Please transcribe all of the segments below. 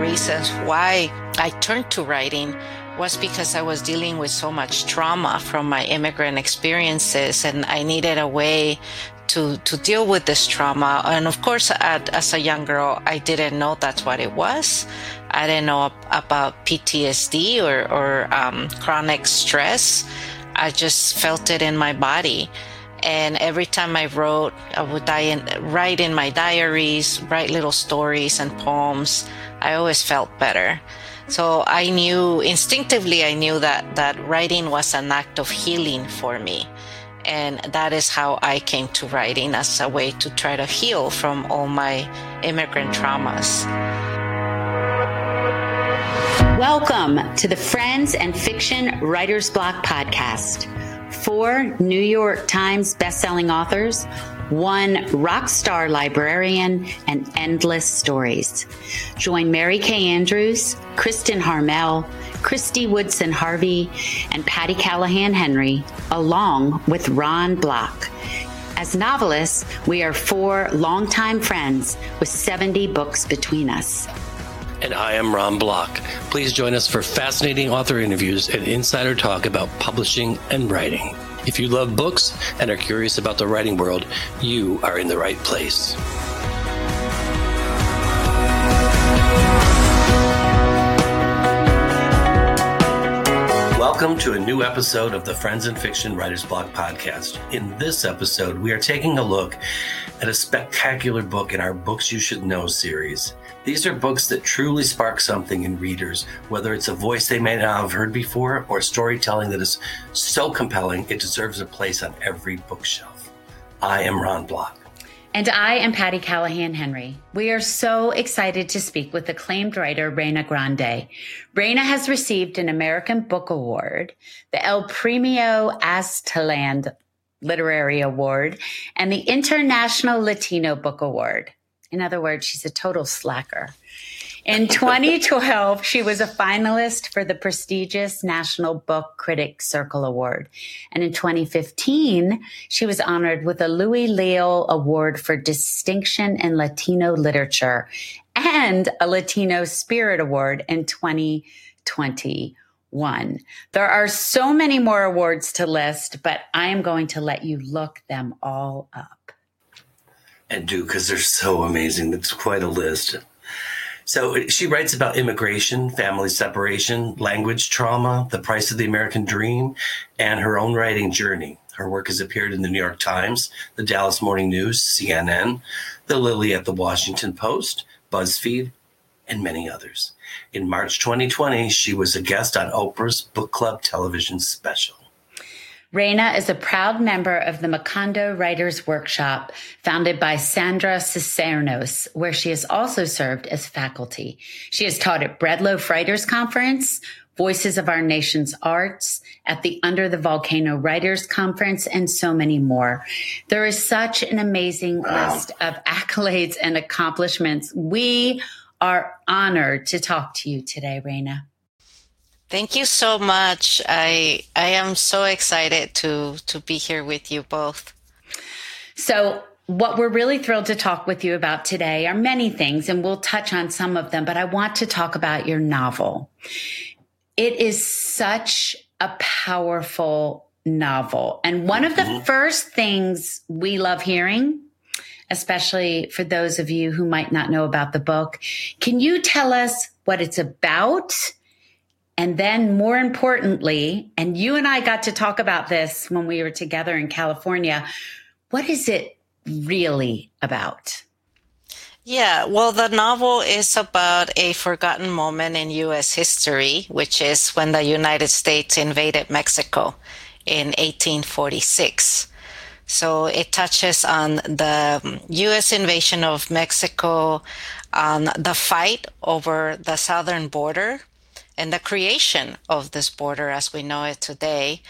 reasons why I turned to writing was because I was dealing with so much trauma from my immigrant experiences and I needed a way to, to deal with this trauma. And of course, at, as a young girl, I didn't know that's what it was. I didn't know about PTSD or, or um, chronic stress. I just felt it in my body. And every time I wrote, I would in, write in my diaries, write little stories and poems. I always felt better. So I knew instinctively, I knew that, that writing was an act of healing for me. And that is how I came to writing as a way to try to heal from all my immigrant traumas. Welcome to the Friends and Fiction Writers Block podcast. Four New York Times bestselling authors, one rock star librarian, and endless stories. Join Mary Kay Andrews, Kristin Harmel, Kristy Woodson Harvey, and Patti Callahan Henry, along with Ron Block. As novelists, we are four longtime friends with 70 books between us and I am Ron Block. Please join us for fascinating author interviews and insider talk about publishing and writing. If you love books and are curious about the writing world, you are in the right place. Welcome to a new episode of the Friends and Fiction Writers Block podcast. In this episode, we are taking a look at a spectacular book in our Books You Should Know series. These are books that truly spark something in readers, whether it's a voice they may not have heard before or storytelling that is so compelling it deserves a place on every bookshelf. I am Ron Block. And I am Patti Callahan Henry. We are so excited to speak with acclaimed writer Reyna Grande. Reyna has received an American Book Award, the El Premio Aztlán Literary Award, and the International Latino Book Award. In other words, she's a total slacker. In 2012, she was a finalist for the prestigious National Book Critics Circle Award. And in 2015, she was honored with a Luis Leal Award for Distinction in Latino Literature and a Latino Spirit Award in 2021. There are so many more awards to list, but I am going to let you look them all up and do because they're so amazing. It's quite a list. So she writes about immigration, family separation, language trauma, the price of the American dream, and her own writing journey. Her work has appeared in the New York Times, the Dallas Morning News, CNN, the Lily at the Washington Post, BuzzFeed, and many others. In March 2020, she was a guest on Oprah's Book Club television special. Reyna is a proud member of the Macondo Writers Workshop, founded by Sandra Cisneros, where she has also served as faculty. She has taught at Breadloaf Writers Conference, Voices of Our Nation's Arts, at the Under the Volcano Writers Conference, and so many more. There is such an amazing wow. list of accolades and accomplishments. We are honored to talk to you today, Reyna. Thank you so much. I I am so excited to to be here with you both. So what we're really thrilled to talk with you about today are many things, and we'll touch on some of them, but I want to talk about your novel. It is such a powerful novel. And one of the mm-hmm. first things we love hearing, especially for those of you who might not know about the book, can you tell us what it's about? And then more importantly, and you and I got to talk about this when we were together in California. What is it really about? Yeah, well, the novel is about a forgotten moment in U.S. history, which is when the United States invaded Mexico in 1846. So it touches on the U.S. invasion of Mexico, on the fight over the southern border and the creation of this border as we know it today,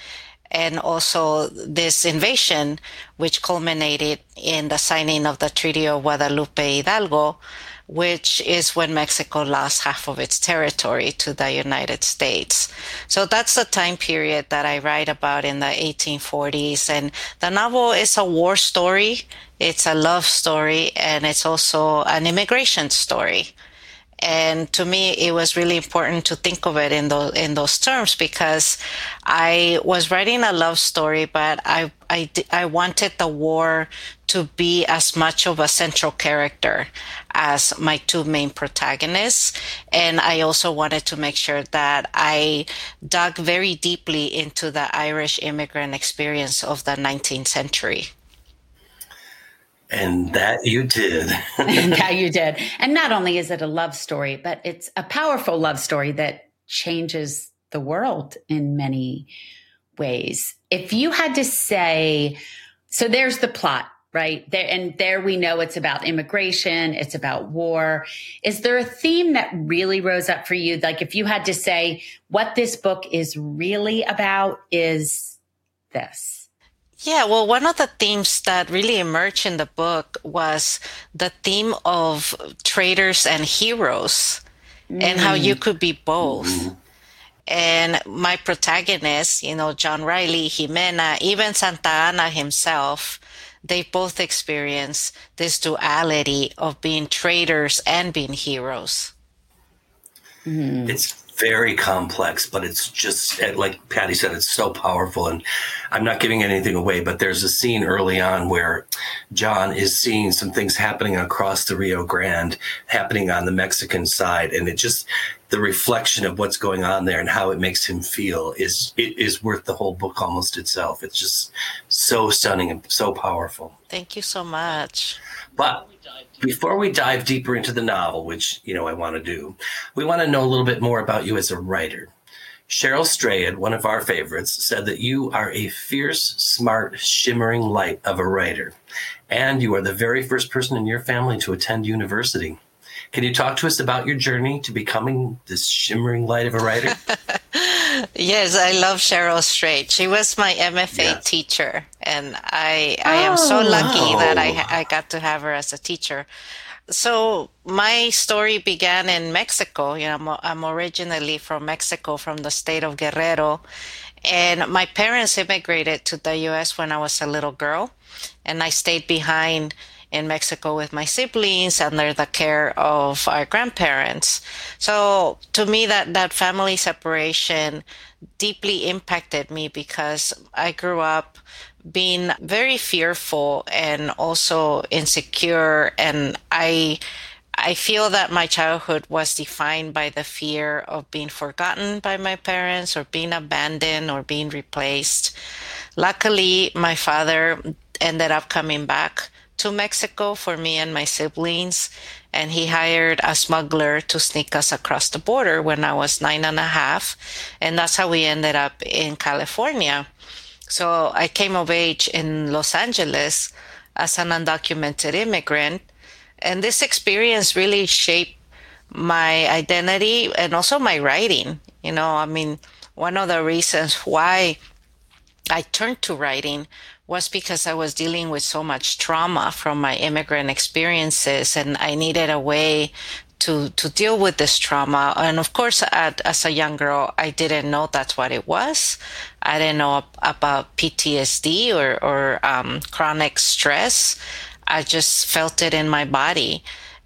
and also this invasion, which culminated in the signing of the Treaty of Guadalupe Hidalgo, which is when Mexico lost half of its territory to the United States. So that's the time period that I write about in the 1840s. And the novel is a war story, it's a love story, and it's also an immigration story. And to me, it was really important to think of it in those in those terms because I was writing a love story, but I I I wanted the war to be as much of a central character as my two main protagonists. And I also wanted to make sure that I dug very deeply into the Irish immigrant experience of the 19th century. And that you did. that you did. And not only is it a love story, but it's a powerful love story that changes the world in many ways. If you had to say, so there's the plot, right? There, and there we know it's about immigration, it's about war. Is there a theme that really rose up for you? Like if you had to say what this book is really about is this. Yeah, well, one of the themes that really emerged in the book was the theme of traitors and heroes mm. and how you mm. could be both. Mm. And my protagonist, you know, John Riley, Ximena, even Santa Anna himself, they both experience this duality of being traitors and being heroes. Mm. It's very complex, but it's just eh, like Patti said, it's so powerful. And I'm not giving anything away, but there's a scene early on where John is seeing some things happening across the Rio Grande, happening on the Mexican side, and it just the reflection of what's going on there and how it makes him feel is it is worth the whole book almost itself. It's just so stunning and so powerful. Thank you so much. But before we dive deeper into the novel, which you know I want to do, we want to know a little bit more about you as a writer. Cheryl Strayed, one of our favorites, said that you are a fierce, smart, shimmering light of a writer, and you are the very first person in your family to attend university. Can you talk to us about your journey to becoming this shimmering light of a writer? yes, I love Cheryl Strayed. She was my MFA yes. teacher, and I I am so oh, lucky wow. that I I got to have her as a teacher. So my story began in Mexico. You know, I'm, I'm originally from Mexico, from the state of Guerrero, and my parents immigrated to the U.S. when I was a little girl, and I stayed behind in Mexico with my siblings under the care of our grandparents. So to me, that, that family separation deeply impacted me because I grew up being very fearful and also insecure. And I, I feel that my childhood was defined by the fear of being forgotten by my parents or being abandoned or being replaced. Luckily, my father ended up coming back to Mexico for me and my siblings. And he hired a smuggler to sneak us across the border when I was nine and a half. And that's how we ended up in California. So I came of age in Los Angeles as an undocumented immigrant. And this experience really shaped my identity and also my writing. You know, I mean, one of the reasons why I turned to writing was because I was dealing with so much trauma from my immigrant experiences and I needed a way to to deal with this trauma. And of course at, as a young girl I didn't know that's what it was. I didn't know about PTSD or or um, chronic stress. I just felt it in my body.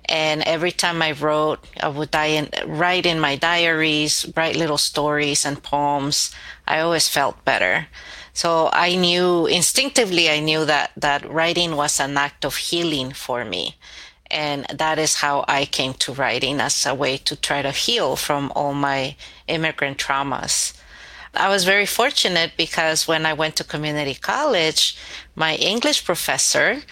And every time I wrote I would in, write in my diaries write little stories and poems. I always felt better so I knew instinctively, I knew that, that writing was an act of healing for me. And that is how I came to writing as a way to try to heal from all my immigrant traumas. I was very fortunate because when I went to community college, my English professor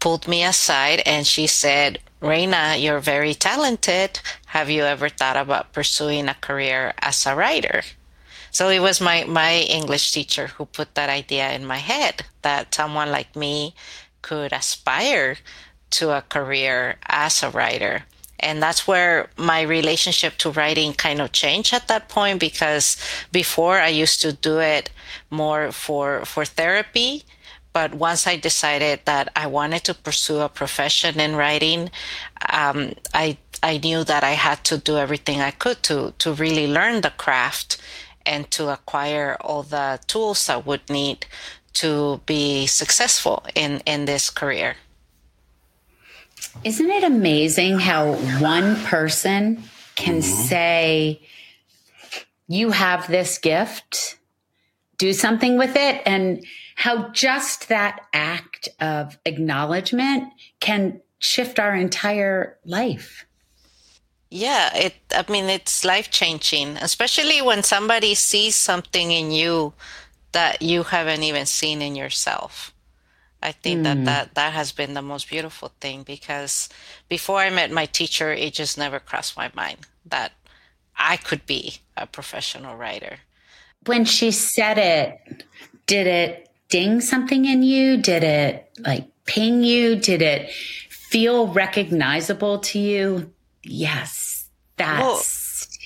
pulled me aside and she said, Reyna, you're very talented. Have you ever thought about pursuing a career as a writer? So it was my, my English teacher who put that idea in my head that someone like me could aspire to a career as a writer. And that's where my relationship to writing kind of changed at that point because before I used to do it more for, for therapy. But once I decided that I wanted to pursue a profession in writing, um, I I knew that I had to do everything I could to to really learn the craft and to acquire all the tools I would need to be successful in, in this career. Isn't it amazing how one person can mm-hmm. say, You have this gift, do something with it, and how just that act of acknowledgement can shift our entire life? Yeah, it I mean it's life changing, especially when somebody sees something in you that you haven't even seen in yourself. I think mm. that, hmm. that that has been the most beautiful thing because before I met my teacher, it just never crossed my mind that I could be a professional writer. When she said it, did it ding something in you? Did it like ping you? Did it feel recognizable to you? Yes, that's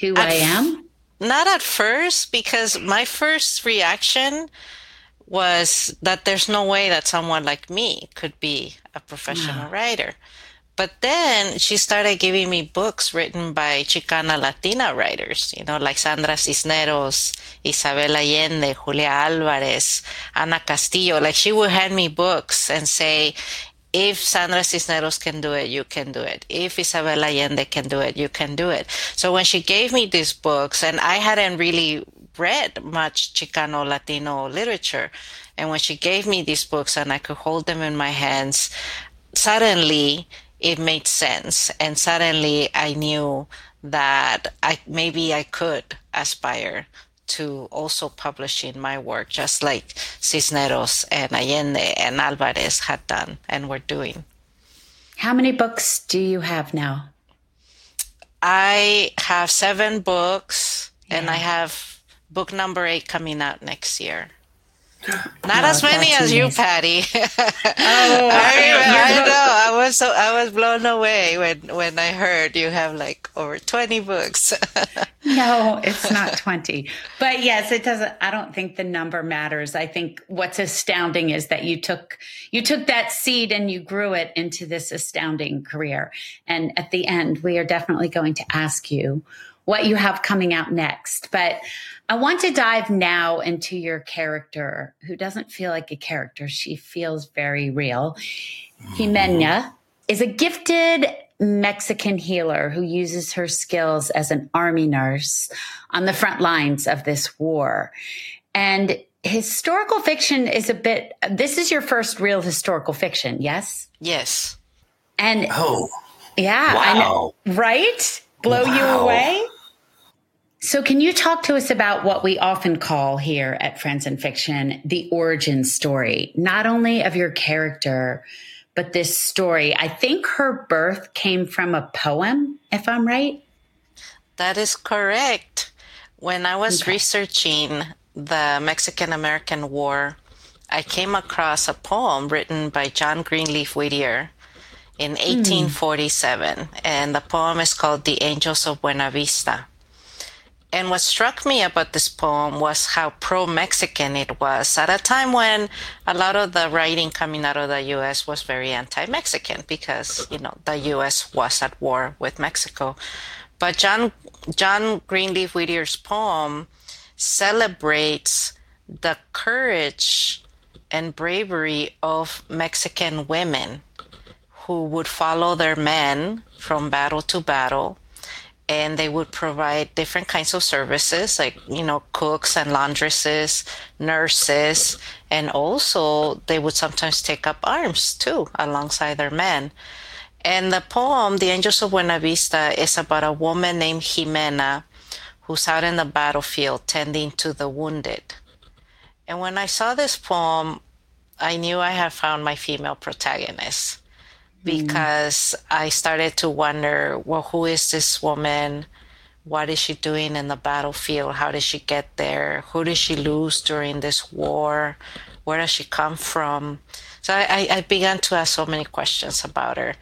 well, who I am. Not at first, because my first reaction was that there's no way that someone like me could be a professional no. writer. But then she started giving me books written by Chicana Latina writers, you know, like Sandra Cisneros, Isabel Allende, Julia Alvarez, Ana Castillo. Like she would hand me books and say, if Sandra Cisneros can do it, you can do it. If Isabel Allende can do it, you can do it. So when she gave me these books, and I hadn't really read much Chicano Latino literature, and when she gave me these books and I could hold them in my hands, suddenly it made sense. And suddenly I knew that I maybe I could aspire to also publishing my work, just like Cisneros and Allende and Alvarez had done and were doing. How many books do you have now? I have seven books, yeah. and I have book number eight coming out next year. Not oh, as many as you, Patti. oh, I, I, know. I was so I was blown away when when I heard you have like over twenty books. no, it's not twenty. But yes, it doesn't. I don't think the number matters. I think what's astounding is that you took you took that seed and you grew it into this astounding career. And at the end, we are definitely going to ask you what you have coming out next. But I want to dive now into your character, who doesn't feel like a character. She feels very real. Ximena is a gifted Mexican healer who uses her skills as an army nurse on the front lines of this war. And historical fiction is a bit, this is your first real historical fiction, yes? Yes. And oh, yeah, wow. right? Blow wow. you away? So, can you talk to us about what we often call here at Friends and Fiction the origin story, not only of your character, but this story? I think her birth came from a poem, if I'm right. That is correct. When I was okay. researching the Mexican American War, I came across a poem written by John Greenleaf Whittier in 1847, mm. and the poem is called The Angels of Buena Vista. And what struck me about this poem was how pro Mexican it was at a time when a lot of the writing coming out of the US was very anti Mexican because, you know, the US was at war with Mexico. But John, John Greenleaf Whittier's poem celebrates the courage and bravery of Mexican women who would follow their men from battle to battle and they would provide different kinds of services like you know cooks and laundresses nurses and also they would sometimes take up arms too alongside their men and the poem the angels of buena vista is about a woman named ximena who's out in the battlefield tending to the wounded and when i saw this poem i knew i had found my female protagonist. Because mm. I started to wonder, well, who is this woman? What is she doing in the battlefield? How did she get there? Who did she lose during this war? Where does she come from? So I, I began to ask so many questions about her.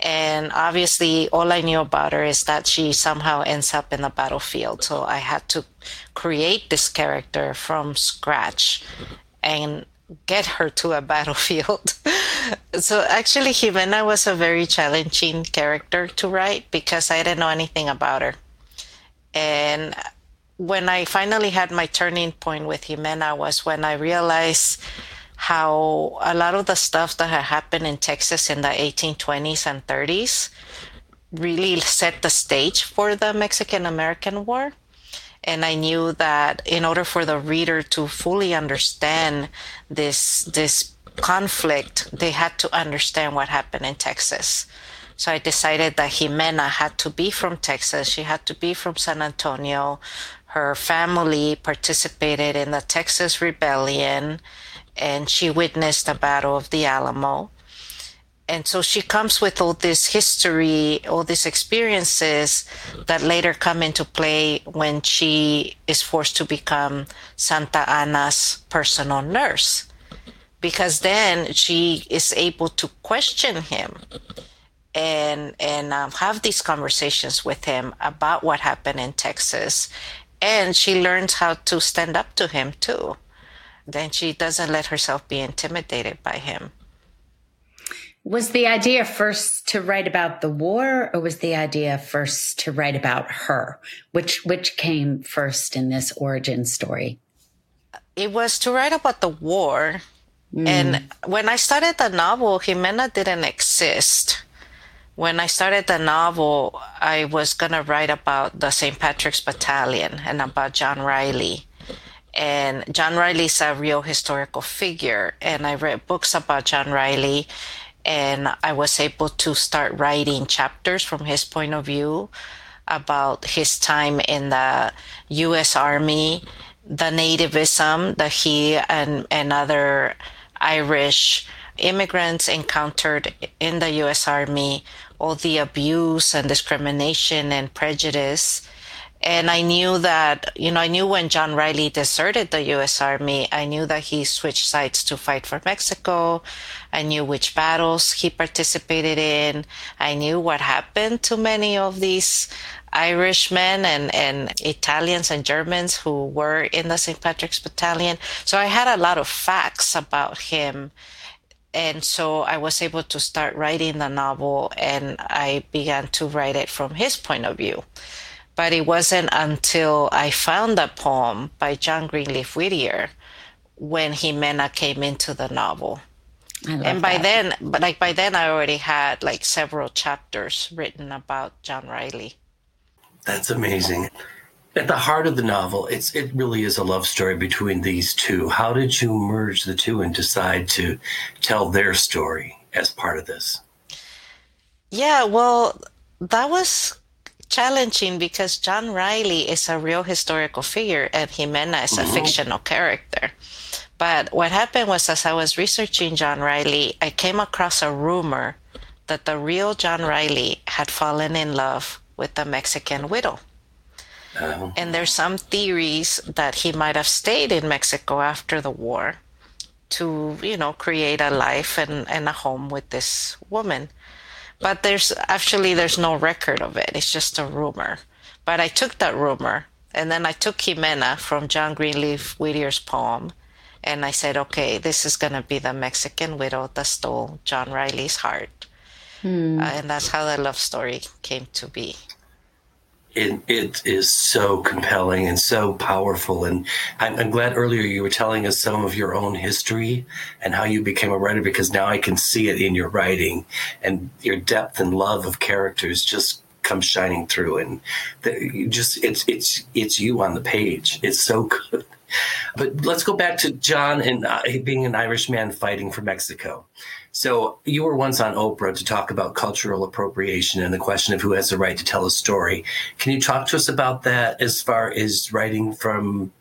And obviously, all I knew about her is that she somehow ends up in the battlefield. So I had to create this character from scratch. And get her to a battlefield. so actually, Ximena was a very challenging character to write because I didn't know anything about her. And when I finally had my turning point with Ximena was when I realized how a lot of the stuff that had happened in Texas in the 1820s and 30s really set the stage for the Mexican American War. And I knew that in order for the reader to fully understand this, this conflict, they had to understand what happened in Texas. So I decided that Ximena had to be from Texas. She had to be from San Antonio. Her family participated in the Texas Rebellion and she witnessed the Battle of the Alamo. And so she comes with all this history, all these experiences that later come into play when she is forced to become Santa Anna's personal nurse. Because then she is able to question him and and um, have these conversations with him about what happened in Texas, and she learns how to stand up to him too. Then she doesn't let herself be intimidated by him. Was the idea first to write about the war, or was the idea first to write about her? Which which came first in this origin story? It was to write about the war. Mm. And when I started the novel, Ximena didn't exist when I started the novel, I was going to write about the St. Patrick's Battalion and about John Riley. And John Riley is a real historical figure. And I read books about John Riley, and I was able to start writing chapters from his point of view about his time in the U.S. Army, the nativism that he and, and other Irish immigrants encountered in the U.S. Army, all the abuse and discrimination and prejudice. And I knew that, you know, I knew when John Riley deserted the U.S. Army, I knew that he switched sides to fight for Mexico. I knew which battles he participated in. I knew what happened to many of these Irishmen and, and Italians and Germans who were in the St. Patrick's Battalion. So I had a lot of facts about him and so I was able to start writing the novel and I began to write it from his point of view. But it wasn't until I found a poem by John Greenleaf Whittier when Ximena came into the novel. and by that. then, but like by then, I already had like several chapters written about John Riley. That's amazing at the heart of the novel, it's it really is a love story between these two. How did you merge the two and decide to tell their story as part of this? Yeah, well, that was challenging because John Riley is a real historical figure and Ximena is a mm-hmm. fictional character. But what happened was, as I was researching John Riley, I came across a rumor that the real John Riley had fallen in love with a Mexican widow. Oh. And there's some theories that he might have stayed in Mexico after the war to, you know, create a life and, and a home with this woman. But there's actually there's no record of it. It's just a rumor. But I took that rumor and then I took Ximena from John Greenleaf Whittier's poem and I said, okay, this is going to be the Mexican widow that stole John Riley's heart. Hmm. Uh, and that's how the love story came to be it, it is so compelling and so powerful. And I'm, I'm, glad earlier you were telling us some of your own history and how you became a writer because now I can see it in your writing and your depth and love of characters just comes shining through. And the, just it's it's it's you on the page. It's so good. But let's go back to John and uh, being an Irish man fighting for Mexico. So you were once on Oprah to talk about cultural appropriation and the question of who has the right to tell a story. Can you talk to us about that as far as writing from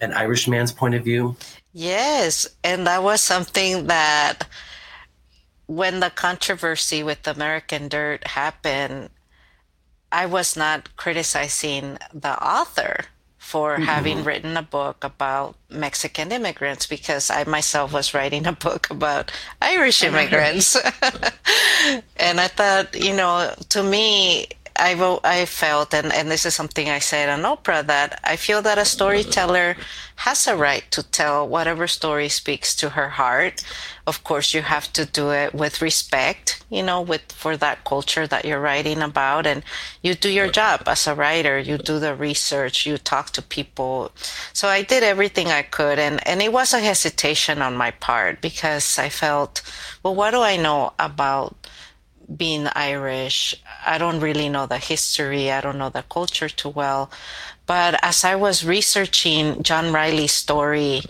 an Irish man's point of view? Yes, and that was something that when the controversy with American Dirt happened, I was not criticizing the author for mm-hmm. having written a book about Mexican immigrants because I myself was writing a book about Irish immigrants. and I thought, you know, to me, I've, I felt, and, and this is something I said on Oprah, that I feel that a storyteller has a right to tell whatever story speaks to her heart. Of course, you have to do it with respect. you know, with for that culture that you're writing about, and you do your job as a writer. You do the research, you talk to people. So I did everything I could, and and it was a hesitation on my part because I felt, well, what do I know about being Irish? I don't really know the history. I don't know the culture too well. But as I was researching John Riley's story,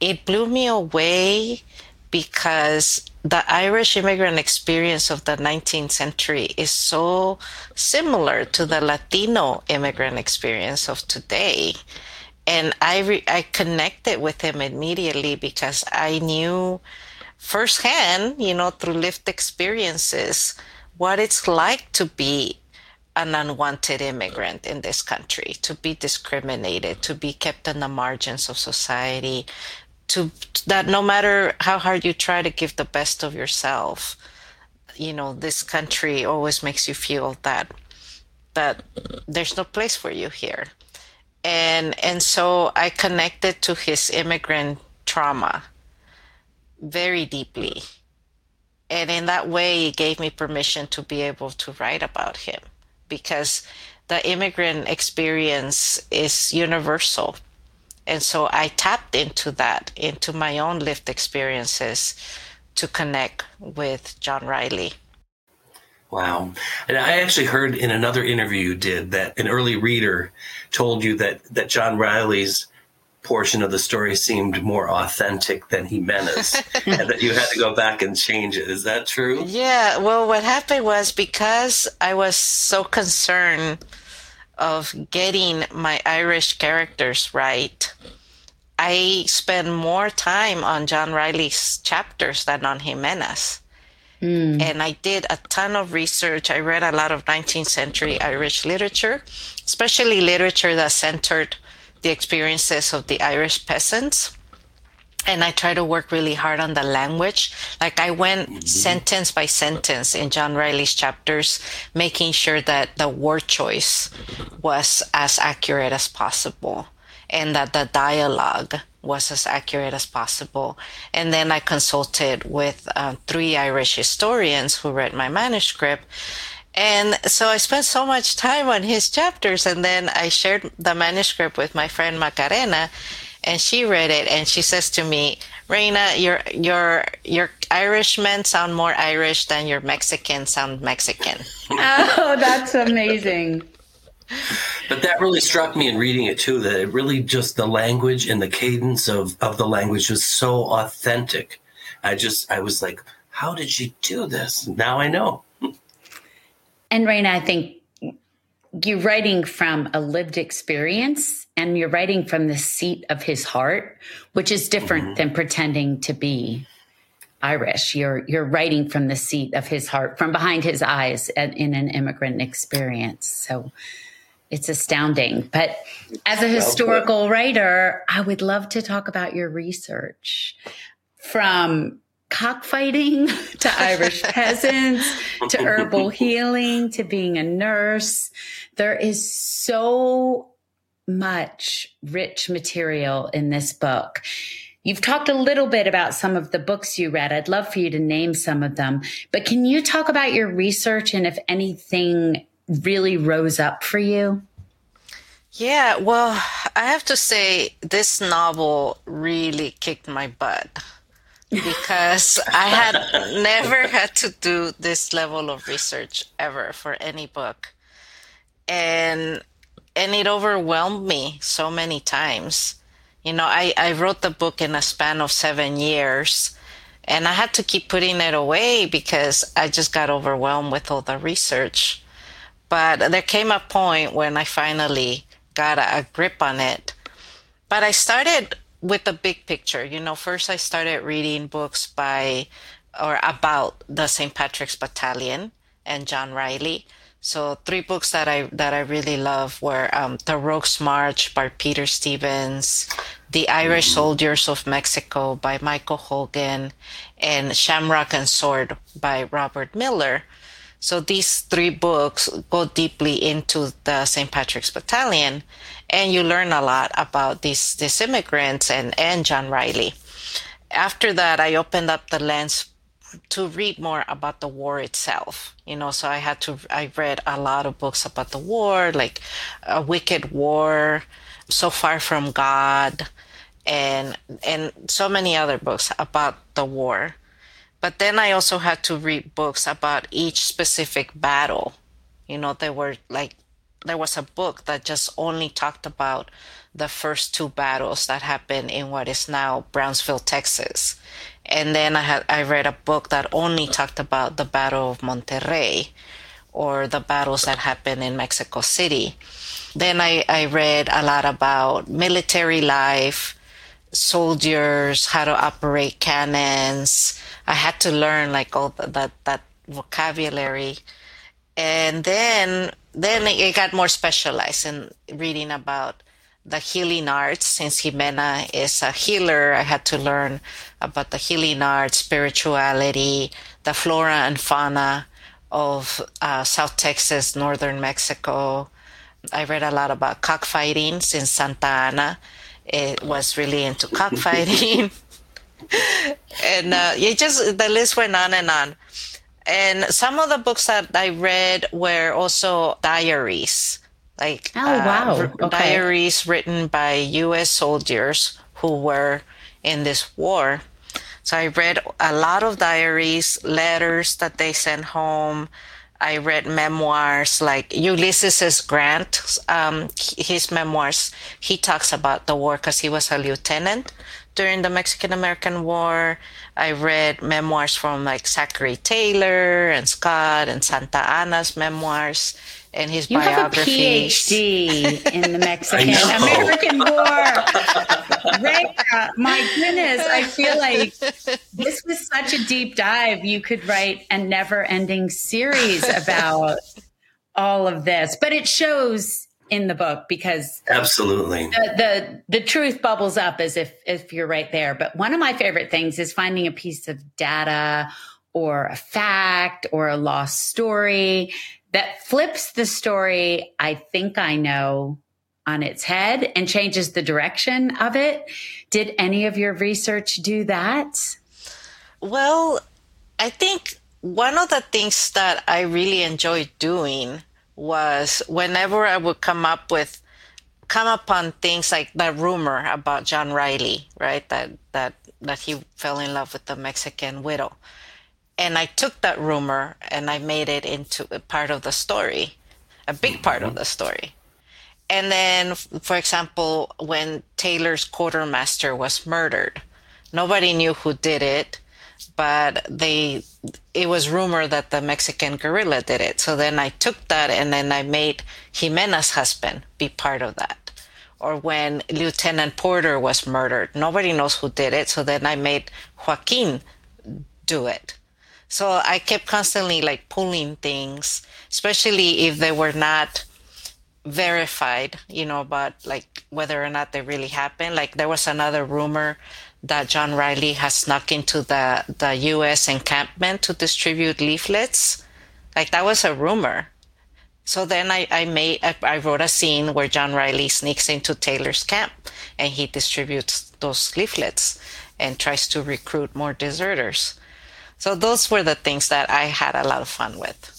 it blew me away because the Irish immigrant experience of the 19th century is so similar to the Latino immigrant experience of today. And I, re- I connected with him immediately because I knew firsthand, you know, through lived experiences, what it's like to be an unwanted immigrant in this country, to be discriminated, to be kept on the margins of society, to that no matter how hard you try to give the best of yourself you know this country always makes you feel that that there's no place for you here. And and so i connected to his immigrant trauma very deeply and in that way it gave me permission to be able to write about him because the immigrant experience is universal and so I tapped into that, into my own lived experiences to connect with John Riley. Wow. And I actually heard in another interview you did that an early reader told you that, that John Riley's portion of the story seemed more authentic than Ximena's and that you had to go back and change it. Is that true? Yeah. Well, what happened was because I was so concerned of getting my Irish characters right, I spent more time on John Riley's chapters than on Ximena's. Mm. And I did a ton of research. I read a lot of 19th century Irish literature, especially literature that centered the experiences of the Irish peasants and I try to work really hard on the language. Like I went mm-hmm. sentence by sentence in John Riley's chapters, making sure that the word choice was as accurate as possible and that the dialogue was as accurate as possible. And then I consulted with uh, three Irish historians who read my manuscript. And so I spent so much time on his chapters. And then I shared the manuscript with my friend Macarena and she read it and she says to me, Reyna, your your your Irishmen sound more Irish than your Mexicans sound Mexican. oh, that's amazing. But that really struck me in reading it too, that it really just the language and the cadence of, of the language was so authentic. I just I was like, how did she do this? Now I know. And Reyna, I think you're writing from a lived experience and you're writing from the seat of his heart, which is different mm-hmm. than pretending to be Irish. You're you're writing from the seat of his heart, from behind his eyes at, in an immigrant experience. So it's astounding. But as a historical writer, I would love to talk about your research from cockfighting to Irish peasants to herbal healing to being a nurse. There is so much rich material in this book. You've talked a little bit about some of the books you read. I'd love for you to name some of them, but can you talk about your research and if anything really rose up for you? Yeah, well, I have to say, this novel really kicked my butt because I had never had to do this level of research ever for any book. And and it overwhelmed me so many times. You know, I, I wrote the book in a span of seven years and I had to keep putting it away because I just got overwhelmed with all the research. But there came a point when I finally got a, a grip on it. But I started with the big picture. You know, first I started reading books by or about the St. Patrick's Battalion and John Riley. So three books that I that I really love were um, The Rogue's March by Peter Stevens, The Irish Soldiers of Mexico by Michael Hogan, and Shamrock and Sword by Robert Miller. So these three books go deeply into the St. Patrick's Battalion, and you learn a lot about these these immigrants and and John Riley. After that, I opened up the lens to read more about the war itself. You know, so I had to I read a lot of books about the war, like A Wicked War, So Far from God, and and so many other books about the war. But then I also had to read books about each specific battle. You know, there were like there was a book that just only talked about the first two battles that happened in what is now Brownsville, Texas. And then I had I read a book that only talked about the Battle of Monterrey or the battles that happened in Mexico City. Then I, I read a lot about military life, soldiers, how to operate cannons. I had to learn like all that that vocabulary. And then then it got more specialized in reading about the healing arts. Since Ximena is a healer, I had to learn about the healing arts, spirituality, the flora and fauna of uh, South Texas, northern Mexico. I read a lot about cockfighting since Santa Anna it was really into cockfighting. and uh, it just, the list went on and on. And some of the books that I read were also diaries like oh wow uh, okay. diaries written by U.S. soldiers who were in this war. So I read a lot of diaries, letters that they sent home. I read memoirs like Ulysses S. Grant, um, his memoirs. He talks about the war because he was a lieutenant during the Mexican American War. I read memoirs from like Zachary Taylor and Scott and Santa Anna's memoirs and his you biographies. have a PhD in the Mexican American War. Ray, uh, my goodness, I feel like this was such a deep dive. You could write a never-ending series about all of this, but it shows in the book because absolutely the, the, the truth bubbles up as if if you're right there. But one of my favorite things is finding a piece of data or a fact or a lost story that flips the story I think I know on its head and changes the direction of it. Did any of your research do that? Well, I think one of the things that I really enjoy doing was whenever I would come up with come upon things like the rumor about John Riley, right? That that that he fell in love with the Mexican widow and I took that rumor and I made it into a part of the story, a big part of mm-hmm. the story. And then, for example, when Taylor's quartermaster was murdered, nobody knew who did it, but they it was rumored that the Mexican guerrilla did it. So then I took that and then I made Ximena's husband be part of that. Or when Lieutenant Porter was murdered, nobody knows who did it. So then I made Joaquin do it. So I kept constantly like pulling things, especially if they were not verified, you know, about like whether or not they really happened. Like there was another rumor that John Riley has snuck into the, the US encampment to distribute leaflets. Like that was a rumor. So then I, I made, I wrote a scene where John Riley sneaks into Taylor's camp and he distributes those leaflets and tries to recruit more deserters. So those were the things that I had a lot of fun with.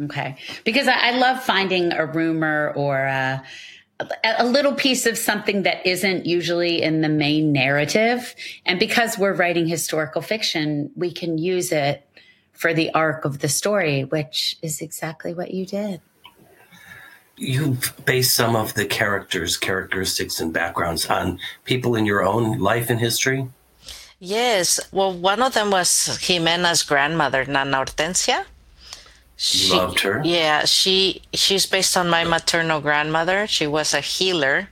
Okay. Because I, I love finding a rumor or a, a little piece of something that isn't usually in the main narrative. And because we're writing historical fiction, we can use it for the arc of the story, which is exactly what you did. You've based some of the characters, characteristics, and backgrounds on people in your own life and history? Yes. Well, one of them was Ximena's grandmother, Nana Hortensia. She, Loved her. Yeah, she she's based on my maternal grandmother. She was a healer.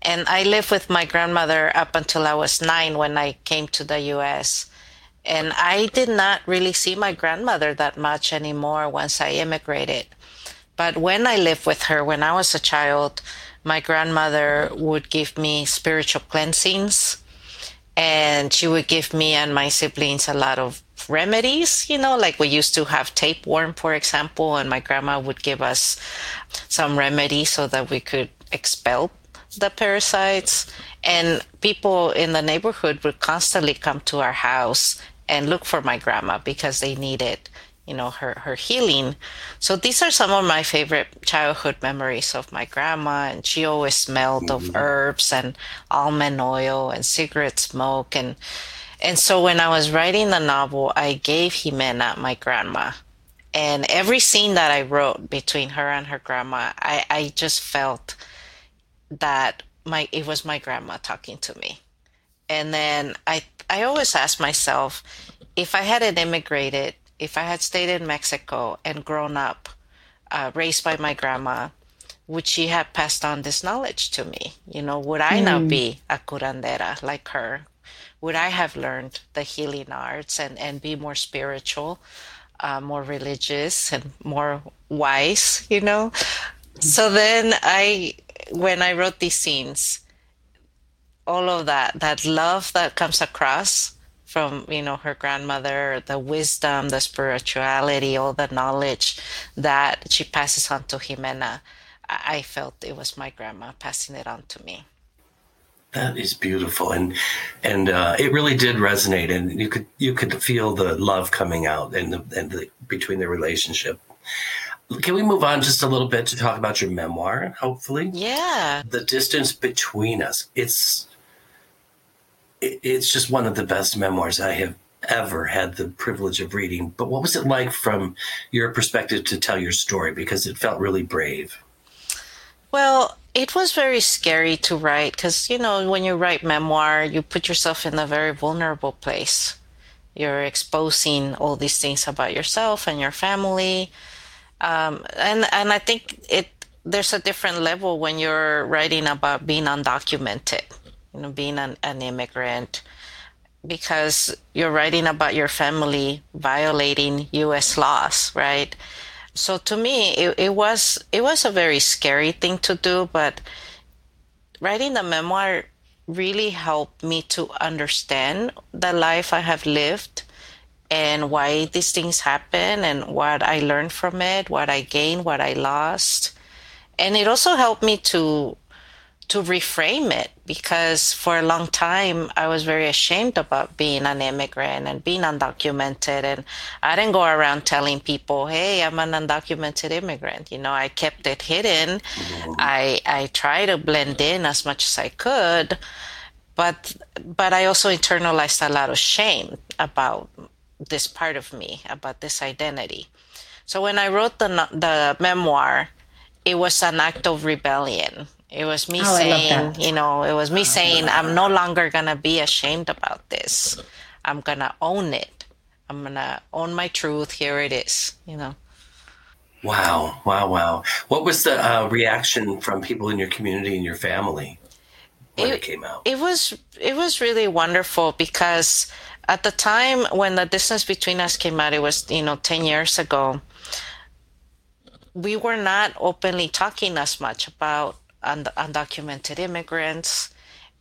And I lived with my grandmother up until I was nine when I came to the US. And I did not really see my grandmother that much anymore once I immigrated. But when I lived with her, when I was a child, my grandmother would give me spiritual cleansings and she would give me and my siblings a lot of remedies you know like we used to have tapeworm for example and my grandma would give us some remedy so that we could expel the parasites and people in the neighborhood would constantly come to our house and look for my grandma because they needed you know her her healing so these are some of my favorite childhood memories of my grandma and she always smelled mm-hmm. of herbs and almond oil and cigarette smoke and and so when i was writing the novel i gave ximena my grandma and every scene that i wrote between her and her grandma i i just felt that my it was my grandma talking to me and then i i always ask myself if i hadn't immigrated if I had stayed in Mexico and grown up, uh, raised by my grandma, would she have passed on this knowledge to me? You know, would I mm. now be a curandera like her? Would I have learned the healing arts and, and be more spiritual, uh, more religious, and more wise, you know? So then I, when I wrote these scenes, all of that, that love that comes across from you know her grandmother the wisdom the spirituality all the knowledge that she passes on to ximena i felt it was my grandma passing it on to me that is beautiful and and uh, it really did resonate and you could you could feel the love coming out and the, and the, between the relationship can we move on just a little bit to talk about your memoir hopefully yeah the distance between us it's it's just one of the best memoirs I have ever had the privilege of reading. But what was it like from your perspective to tell your story? Because it felt really brave. Well, it was very scary to write because, you know, when you write memoir, you put yourself in a very vulnerable place. You're exposing all these things about yourself and your family. Um, and, and I think it there's a different level when you're writing about being undocumented you know, being an, an immigrant because you're writing about your family violating U.S. laws, right? So to me, it, it was it was a very scary thing to do, but writing the memoir really helped me to understand the life I have lived and why these things happen and what I learned from it, what I gained, what I lost. And it also helped me to to reframe it because for a long time I was very ashamed about being an immigrant and being undocumented and I didn't go around telling people, "Hey, I'm an undocumented immigrant." You know, I kept it hidden. Mm-hmm. I I tried to blend in as much as I could, but but I also internalized a lot of shame about this part of me, about this identity. So when I wrote the the memoir, it was an act of rebellion it was me oh, saying, you know, it was me saying, I'm no longer going to be ashamed about this. I'm going to own it. I'm going to own my truth. Here it is, you know. Wow, wow, wow. What was the uh, reaction from people in your community and your family when it, it came out? It was it was really wonderful because at the time when the distance between us came out, it was you know ten years ago. We were not openly talking as much about und- undocumented immigrants.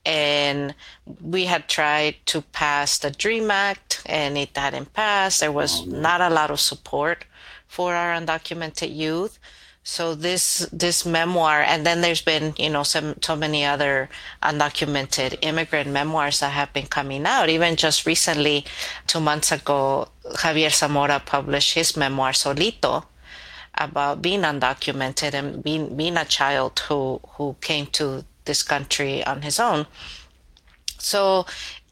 And we had tried to pass the DREAM Act and it hadn't passed. There was oh, not a lot of support for our undocumented youth. So this this memoir, and then there's been you know some so many other undocumented immigrant memoirs that have been coming out. Even just recently, two months ago, Javier Zamora published his memoir Solito, about being undocumented and being being a child who who came to this country on his own. So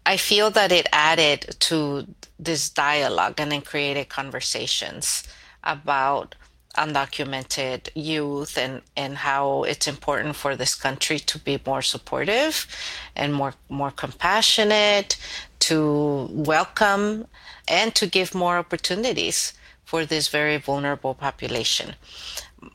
I feel that it added to this dialogue and then created conversations about undocumented youth and, and how it's important for this country to be more supportive and more more compassionate, to welcome and to give more opportunities for this very vulnerable population.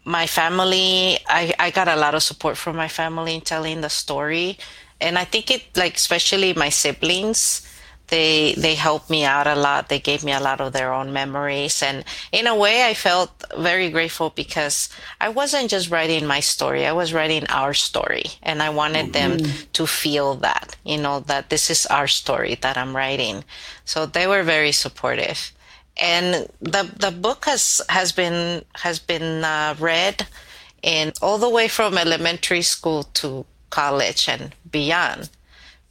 My family, I, I got a lot of support from my family in telling the story. And I think it, like, especially my siblings, they they helped me out a lot they gave me a lot of their own memories and in a way i felt very grateful because i wasn't just writing my story i was writing our story and i wanted mm-hmm. them to feel that you know that this is our story that i'm writing so they were very supportive and the the book has has been has been uh, read in all the way from elementary school to college and beyond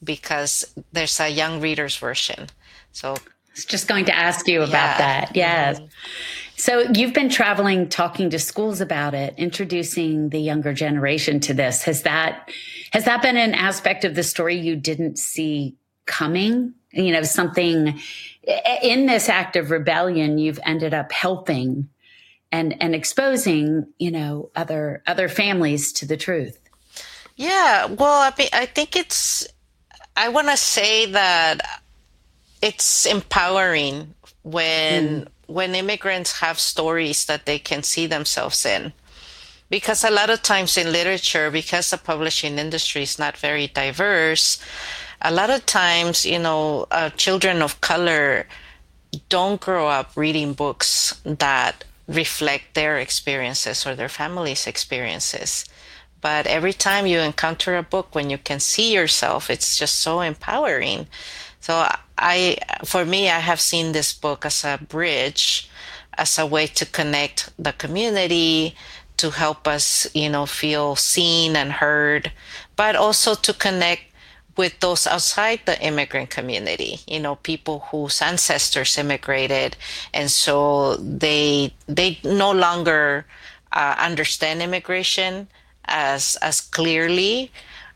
because there's a young readers version so I was just going to ask you about yeah. that. Yes. Mm-hmm. So you've been traveling, talking to schools about it, introducing the younger generation to this. Has that has that been an aspect of the story you didn't see coming? You know, something in this act of rebellion, you've ended up helping and and exposing, you know, other other families to the truth. Yeah, well, I mean, I think it's. I want to say that it's empowering when mm. when immigrants have stories that they can see themselves in because a lot of times in literature because the publishing industry is not very diverse a lot of times you know uh, children of color don't grow up reading books that reflect their experiences or their family's experiences. But every time you encounter a book when you can see yourself it's just so empowering. So I, for me, I have seen this book as a bridge, as a way to connect the community, to help us, you know, feel seen and heard, but also to connect with those outside the immigrant community, you know, people whose ancestors immigrated, and so they they no longer uh, understand immigration as as clearly,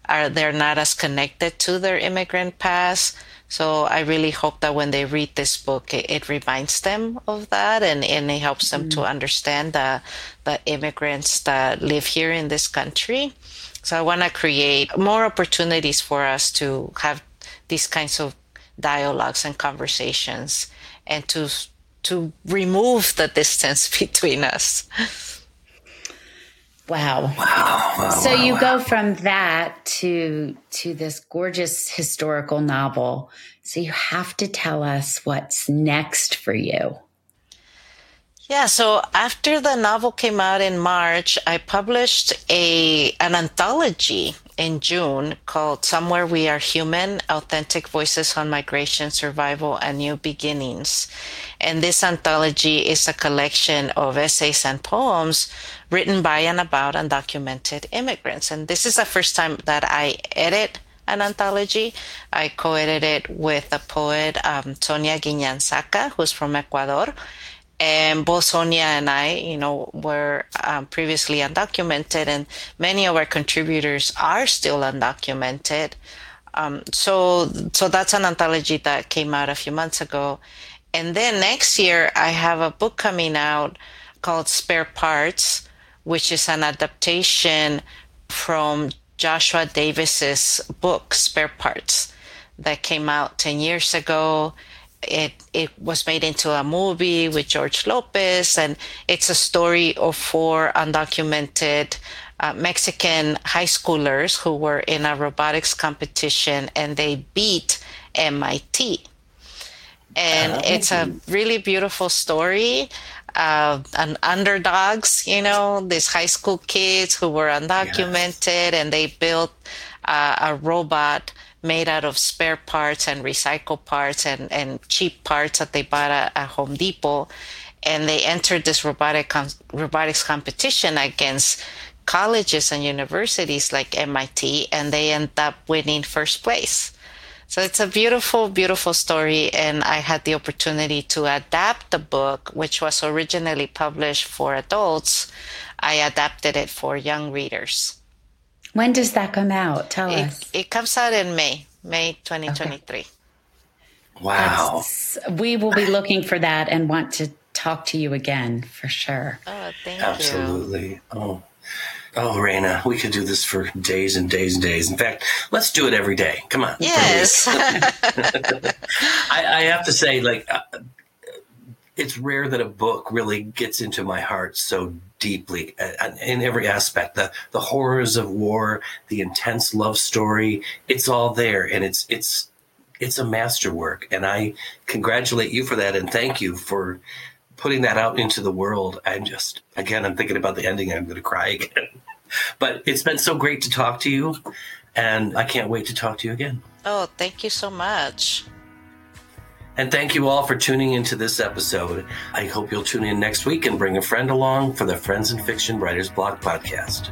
are they're not as connected to their immigrant past so I really hope that when they read this book, it, it reminds them of that and, and it helps them mm. to understand the, the immigrants that live here in this country. So I want to create more opportunities for us to have these kinds of dialogues and conversations and to to remove the distance between us. Wow. Wow. wow so wow, you wow. go from that to to this gorgeous historical novel. So you have to tell us what's next for you. Yeah, so after the novel came out in March, I published a an anthology in June called Somewhere We Are Human Authentic Voices on Migration, Survival, and New Beginnings. And this anthology is a collection of essays and poems written by and about undocumented immigrants. And this is the first time that I edit an anthology. I co edited it with the poet um, Sonia Guiñanzaca, who's from Ecuador and both Sonia and I, you know, were um, previously undocumented, and many of our contributors are still undocumented. Um, so, so that's an anthology that came out a few months ago, and then next year I have a book coming out called Spare Parts, which is an adaptation from Joshua Davis's book Spare Parts that came out ten years ago it it was made into a movie with George Lopez, and it's a story of four undocumented uh, Mexican high schoolers who were in a robotics competition and they beat MIT. And oh. it's a really beautiful story. Uh, and underdogs, you know, these high school kids who were undocumented yes. and they built uh, a robot made out of spare parts and recycled parts and, and cheap parts that they bought at, at Home Depot. And they entered this robotic com- robotics competition against colleges and universities like MIT, and they end up winning first place. So it's a beautiful, beautiful story. And I had the opportunity to adapt the book, which was originally published for adults. I adapted it for young readers. When does that come out? Tell it, us. It comes out in May, May 2023. Okay. Wow. That's, we will be looking for that and want to talk to you again for sure. Oh, thank Absolutely. you. Absolutely. Oh. Oh, Reyna, we could do this for days and days and days. In fact, let's do it every day. Come on. Yes. I, I, have to say, like, uh, it's rare that a book really gets into my heart so deeply uh, in every aspect the the horrors of war the intense love story it's all there and it's it's it's a masterwork and i congratulate you for that and thank you for putting that out into the world i'm just again i'm thinking about the ending i'm going to cry again but it's been so great to talk to you and i can't wait to talk to you again oh thank you so much and thank you all for tuning into this episode. I hope you'll tune in next week and bring a friend along for the Friends and Fiction Writers Block podcast.